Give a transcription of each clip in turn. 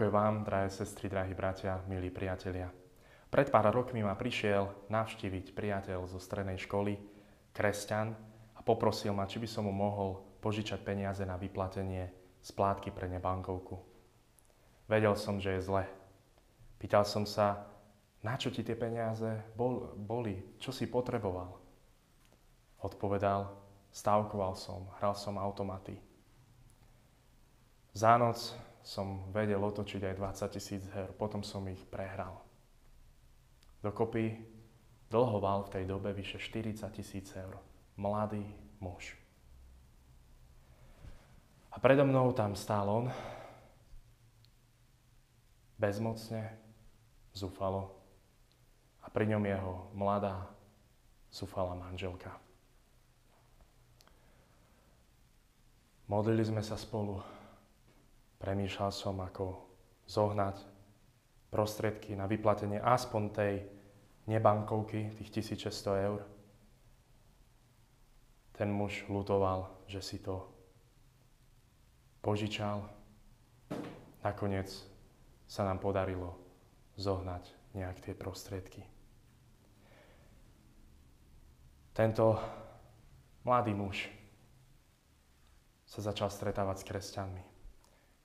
Pokoj vám, drahé sestry, drahí bratia, milí priatelia. Pred pár rokmi ma prišiel navštíviť priateľ zo strednej školy, kresťan, a poprosil ma, či by som mu mohol požičať peniaze na vyplatenie splátky pre nebankovku. Vedel som, že je zle. Pýtal som sa, na čo ti tie peniaze bol, boli, čo si potreboval. Odpovedal, stavkoval som, hral som automaty. Za noc som vedel otočiť aj 20 tisíc her, potom som ich prehral. Dokopy dlhoval v tej dobe vyše 40 tisíc eur. Mladý muž. A predo mnou tam stál on, bezmocne, zúfalo, a pri ňom jeho mladá, zúfalá manželka. Modlili sme sa spolu Premýšľal som, ako zohnať prostriedky na vyplatenie aspoň tej nebankovky, tých 1600 eur. Ten muž lutoval, že si to požičal. Nakoniec sa nám podarilo zohnať nejak tie prostriedky. Tento mladý muž sa začal stretávať s kresťanmi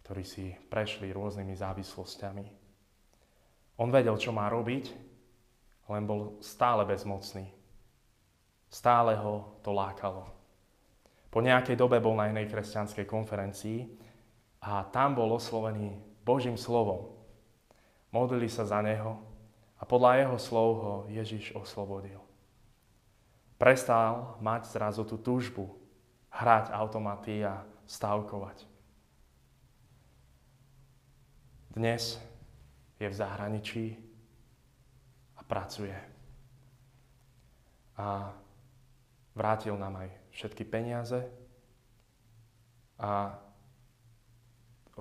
ktorí si prešli rôznymi závislosťami. On vedel, čo má robiť, len bol stále bezmocný. Stále ho to lákalo. Po nejakej dobe bol na jednej kresťanskej konferencii a tam bol oslovený Božím slovom. Modlili sa za neho a podľa jeho slov ho Ježiš oslobodil. Prestal mať zrazu tú túžbu hrať automaty a stavkovať. Dnes je v zahraničí a pracuje. A vrátil nám aj všetky peniaze a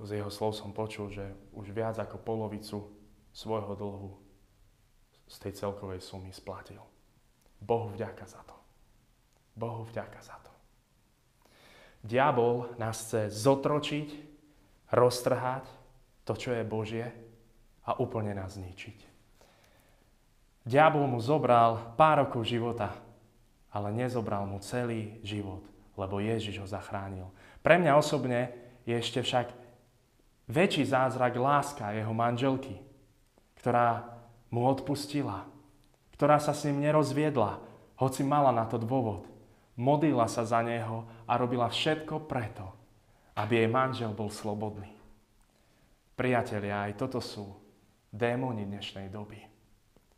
z jeho slov som počul, že už viac ako polovicu svojho dlhu z tej celkovej sumy splatil. Bohu vďaka za to. Bohu vďaka za to. Diabol nás chce zotročiť, roztrhať to, čo je Božie a úplne nás zničiť. Diabol mu zobral pár rokov života, ale nezobral mu celý život, lebo Ježiš ho zachránil. Pre mňa osobne je ešte však väčší zázrak láska jeho manželky, ktorá mu odpustila, ktorá sa s ním nerozviedla, hoci mala na to dôvod. Modlila sa za neho a robila všetko preto, aby jej manžel bol slobodný. Priatelia, aj toto sú démoni dnešnej doby.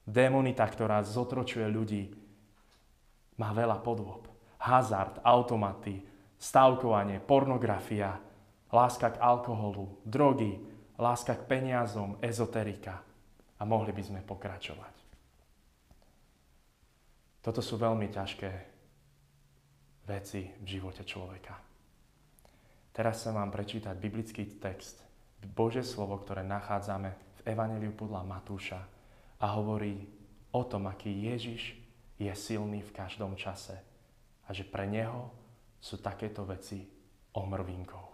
Démonita, ktorá zotročuje ľudí, má veľa podôb. Hazard, automaty, stavkovanie, pornografia, láska k alkoholu, drogy, láska k peniazom, ezoterika. A mohli by sme pokračovať. Toto sú veľmi ťažké veci v živote človeka. Teraz sa vám prečítať biblický text Božie slovo, ktoré nachádzame v Evangeliu podľa Matúša a hovorí o tom, aký Ježiš je silný v každom čase a že pre Neho sú takéto veci omrvinkou.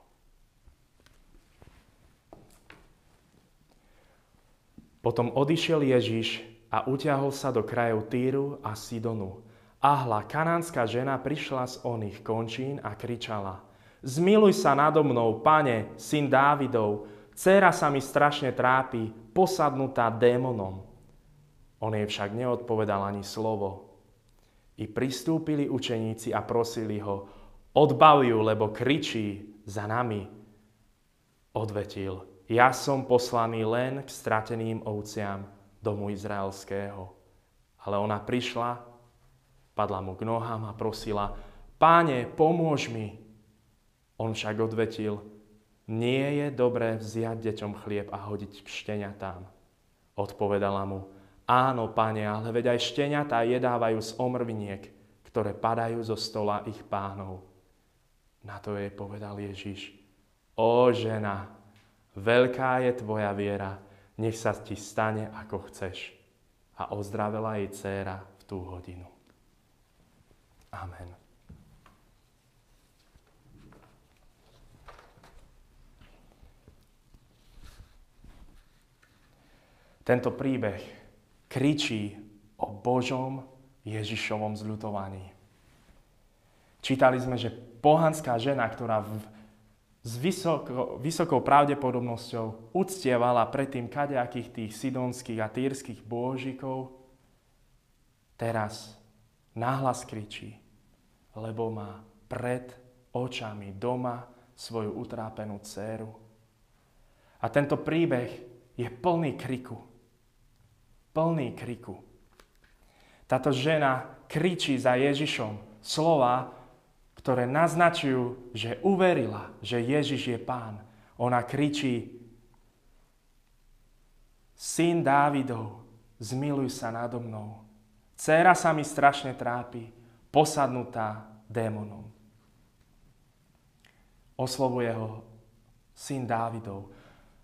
Potom odišiel Ježiš a utiahol sa do krajov Týru a Sidonu. Ahla, kanánska žena prišla z oných končín a kričala – Zmiluj sa nado mnou, pane, syn Dávidov, dcera sa mi strašne trápi, posadnutá démonom. On jej však neodpovedal ani slovo. I pristúpili učeníci a prosili ho, odbav ju, lebo kričí za nami. Odvetil, ja som poslaný len k strateným ovciam domu izraelského. Ale ona prišla, padla mu k nohám a prosila, páne, pomôž mi. On však odvetil, nie je dobré vziať deťom chlieb a hodiť k šteniatám. Odpovedala mu, áno, pane, ale veď aj šteniatá jedávajú z omrviniek, ktoré padajú zo stola ich pánov. Na to jej povedal Ježiš, o žena, veľká je tvoja viera, nech sa ti stane, ako chceš. A ozdravela jej dcéra v tú hodinu. Amen. Tento príbeh kričí o Božom Ježišovom zľutovaní. Čítali sme, že pohanská žena, ktorá v, s vysoko, vysokou pravdepodobnosťou uctievala predtým kadejakých tých sidonských a týrských božikov, teraz nahlas kričí, lebo má pred očami doma svoju utrápenú dceru. A tento príbeh je plný kriku. Plný kriku. Táto žena kričí za Ježišom slova, ktoré naznačujú, že uverila, že Ježiš je pán. Ona kričí, Syn Dávidov, zmiluj sa nado mnou. Céra sa mi strašne trápi, posadnutá démonom. Oslovuje ho syn Dávidov.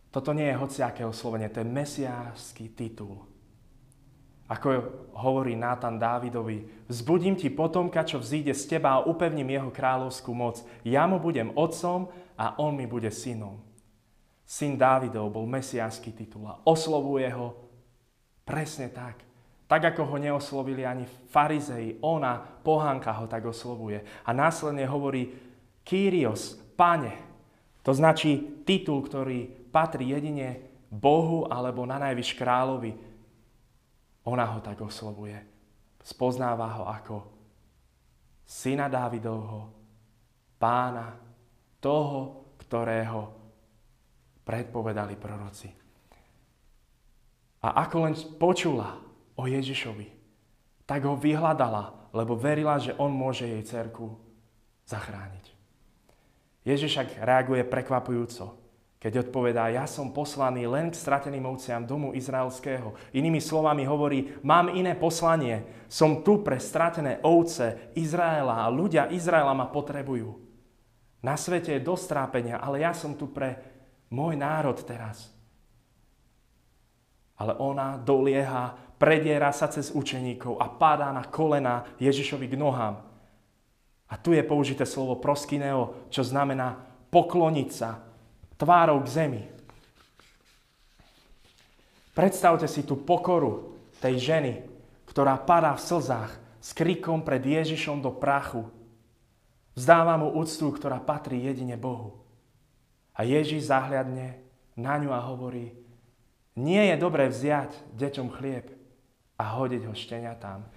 Toto nie je hociaké oslovenie, to je mesiářský titul. Ako hovorí Nátan Dávidovi, vzbudím ti potomka, čo vzíde z teba a upevním jeho kráľovskú moc. Ja mu budem otcom a on mi bude synom. Syn Dávidov bol mesiánsky titul a oslovuje ho presne tak. Tak, ako ho neoslovili ani farizei, ona, pohanka, ho tak oslovuje. A následne hovorí Kyrios, pane. To značí titul, ktorý patrí jedine Bohu alebo na najvyš kráľovi. Ona ho tak oslovuje. Spoznáva ho ako syna Dávidovho, pána, toho, ktorého predpovedali proroci. A ako len počula o Ježišovi, tak ho vyhľadala, lebo verila, že on môže jej cerku zachrániť. Ježiš však reaguje prekvapujúco keď odpovedá, ja som poslaný len k strateným ovciam domu izraelského. Inými slovami hovorí, mám iné poslanie. Som tu pre stratené ovce Izraela a ľudia Izraela ma potrebujú. Na svete je dosť trápenia, ale ja som tu pre môj národ teraz. Ale ona dolieha, prediera sa cez učeníkov a padá na kolena Ježišovi k nohám. A tu je použité slovo proskineo, čo znamená pokloniť sa, tvárou k zemi. Predstavte si tú pokoru tej ženy, ktorá padá v slzách s krikom pred Ježišom do prachu. Vzdáva mu úctu, ktorá patrí jedine Bohu. A Ježiš zahľadne na ňu a hovorí, nie je dobré vziať deťom chlieb a hodiť ho šteniatám.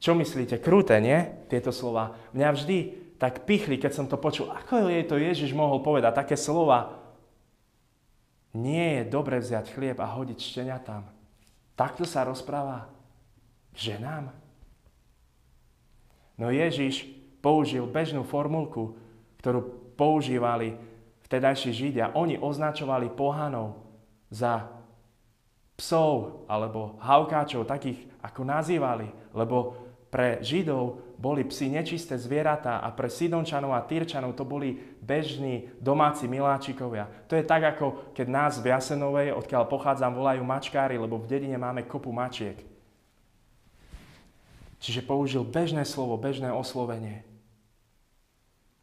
Čo myslíte? Krúte, nie? Tieto slova. Mňa vždy tak pichli, keď som to počul. Ako jej to Ježiš mohol povedať také slova? Nie je dobre vziať chlieb a hodiť tam. Takto sa rozpráva ženám. No Ježiš použil bežnú formulku, ktorú používali vtedajší Židia. Oni označovali pohanov za psov alebo havkáčov, takých ako nazývali, lebo pre Židov boli psi nečisté zvieratá a pre Sidončanov a Tyrčanov to boli bežní domáci miláčikovia. To je tak, ako keď nás v Jasenovej, odkiaľ pochádzam, volajú mačkári, lebo v dedine máme kopu mačiek. Čiže použil bežné slovo, bežné oslovenie.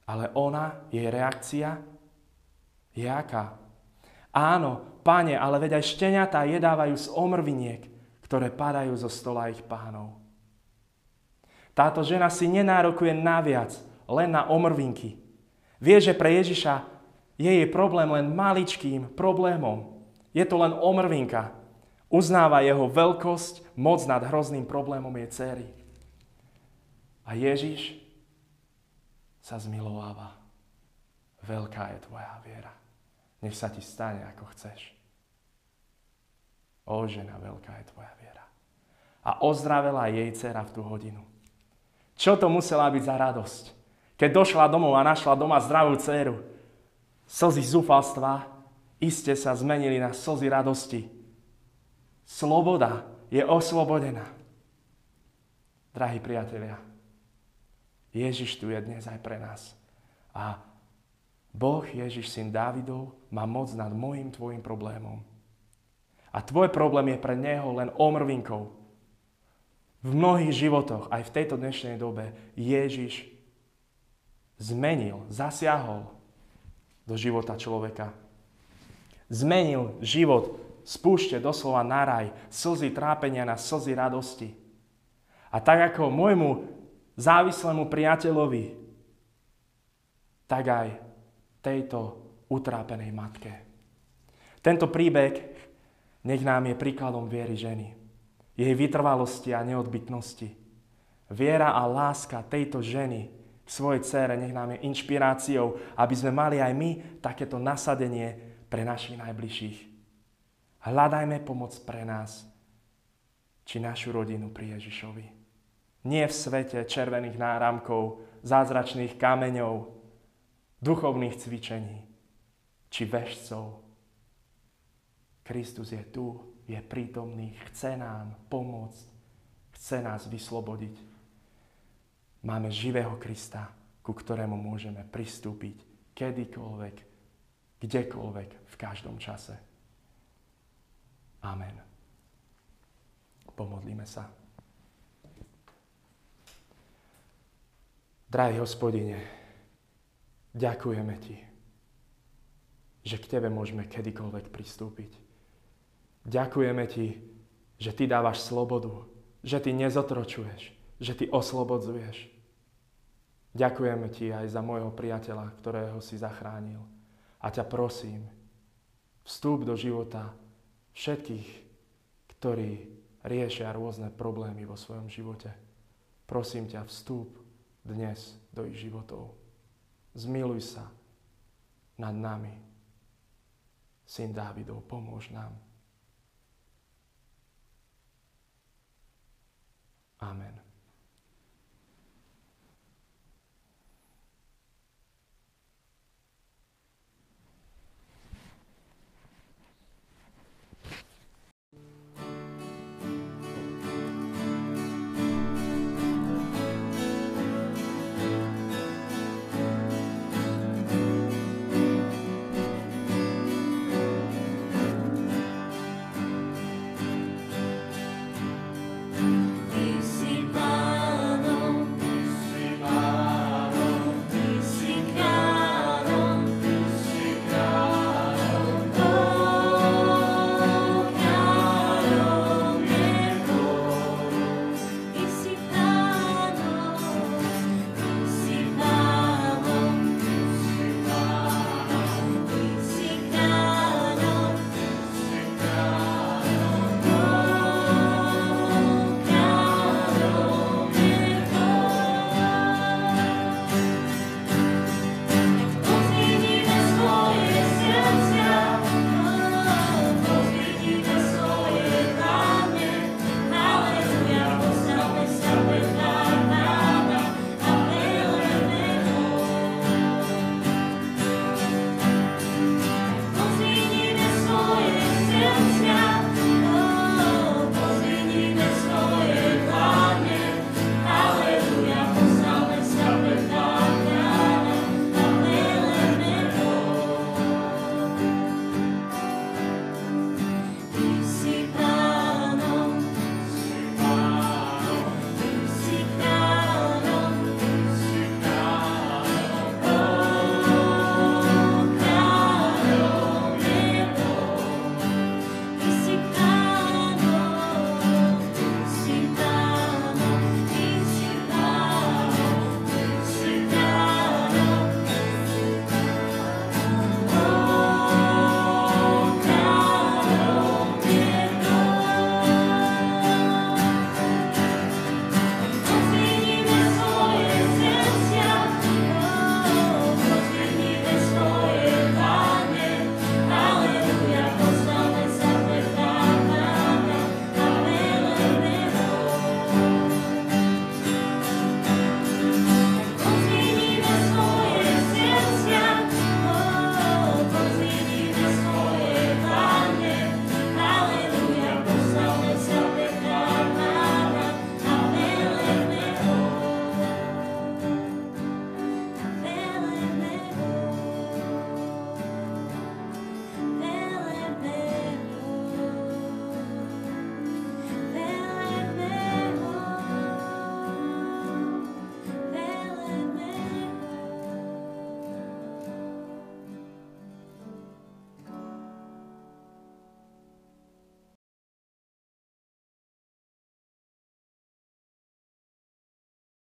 Ale ona, jej reakcia je aká? Áno, páne, ale veď aj šteniatá jedávajú z omrviniek, ktoré padajú zo stola ich pánov. Táto žena si nenárokuje naviac, len na omrvinky. Vie, že pre Ježiša je jej problém len maličkým problémom. Je to len omrvinka. Uznáva jeho veľkosť, moc nad hrozným problémom jej céry. A Ježiš sa zmilováva. Veľká je tvoja viera. Nech sa ti stane, ako chceš. O žena, veľká je tvoja viera. A ozdravela jej dcera v tú hodinu. Čo to musela byť za radosť? Keď došla domov a našla doma zdravú dceru. Slzy zúfalstva iste sa zmenili na slzy radosti. Sloboda je oslobodená. Drahí priatelia, Ježiš tu je dnes aj pre nás. A Boh, Ježiš, syn Dávidov, má moc nad môjim, tvojim problémom. A tvoj problém je pre Neho len omrvinkou, v mnohých životoch, aj v tejto dnešnej dobe, Ježiš zmenil, zasiahol do života človeka. Zmenil život spúšte doslova na raj, slzy trápenia na slzy radosti. A tak ako môjmu závislému priateľovi, tak aj tejto utrápenej matke. Tento príbeh nech nám je príkladom viery ženy, jej vytrvalosti a neodbytnosti. Viera a láska tejto ženy svojej cére nech nám je inšpiráciou, aby sme mali aj my takéto nasadenie pre našich najbližších. Hľadajme pomoc pre nás, či našu rodinu pri Ježišovi. Nie v svete červených náramkov, zázračných kameňov, duchovných cvičení, či vešcov. Kristus je tu, je prítomný, chce nám pomôcť, chce nás vyslobodiť. Máme živého Krista, ku ktorému môžeme pristúpiť kedykoľvek, kdekoľvek, v každom čase. Amen. Pomodlíme sa. Drahý hospodine, ďakujeme Ti, že k Tebe môžeme kedykoľvek pristúpiť. Ďakujeme Ti, že Ty dávaš slobodu, že Ty nezotročuješ, že Ty oslobodzuješ. Ďakujeme Ti aj za môjho priateľa, ktorého si zachránil. A ťa prosím, vstúp do života všetkých, ktorí riešia rôzne problémy vo svojom živote. Prosím ťa, vstúp dnes do ich životov. Zmiluj sa nad nami. Syn Dávidov, pomôž nám. Amen.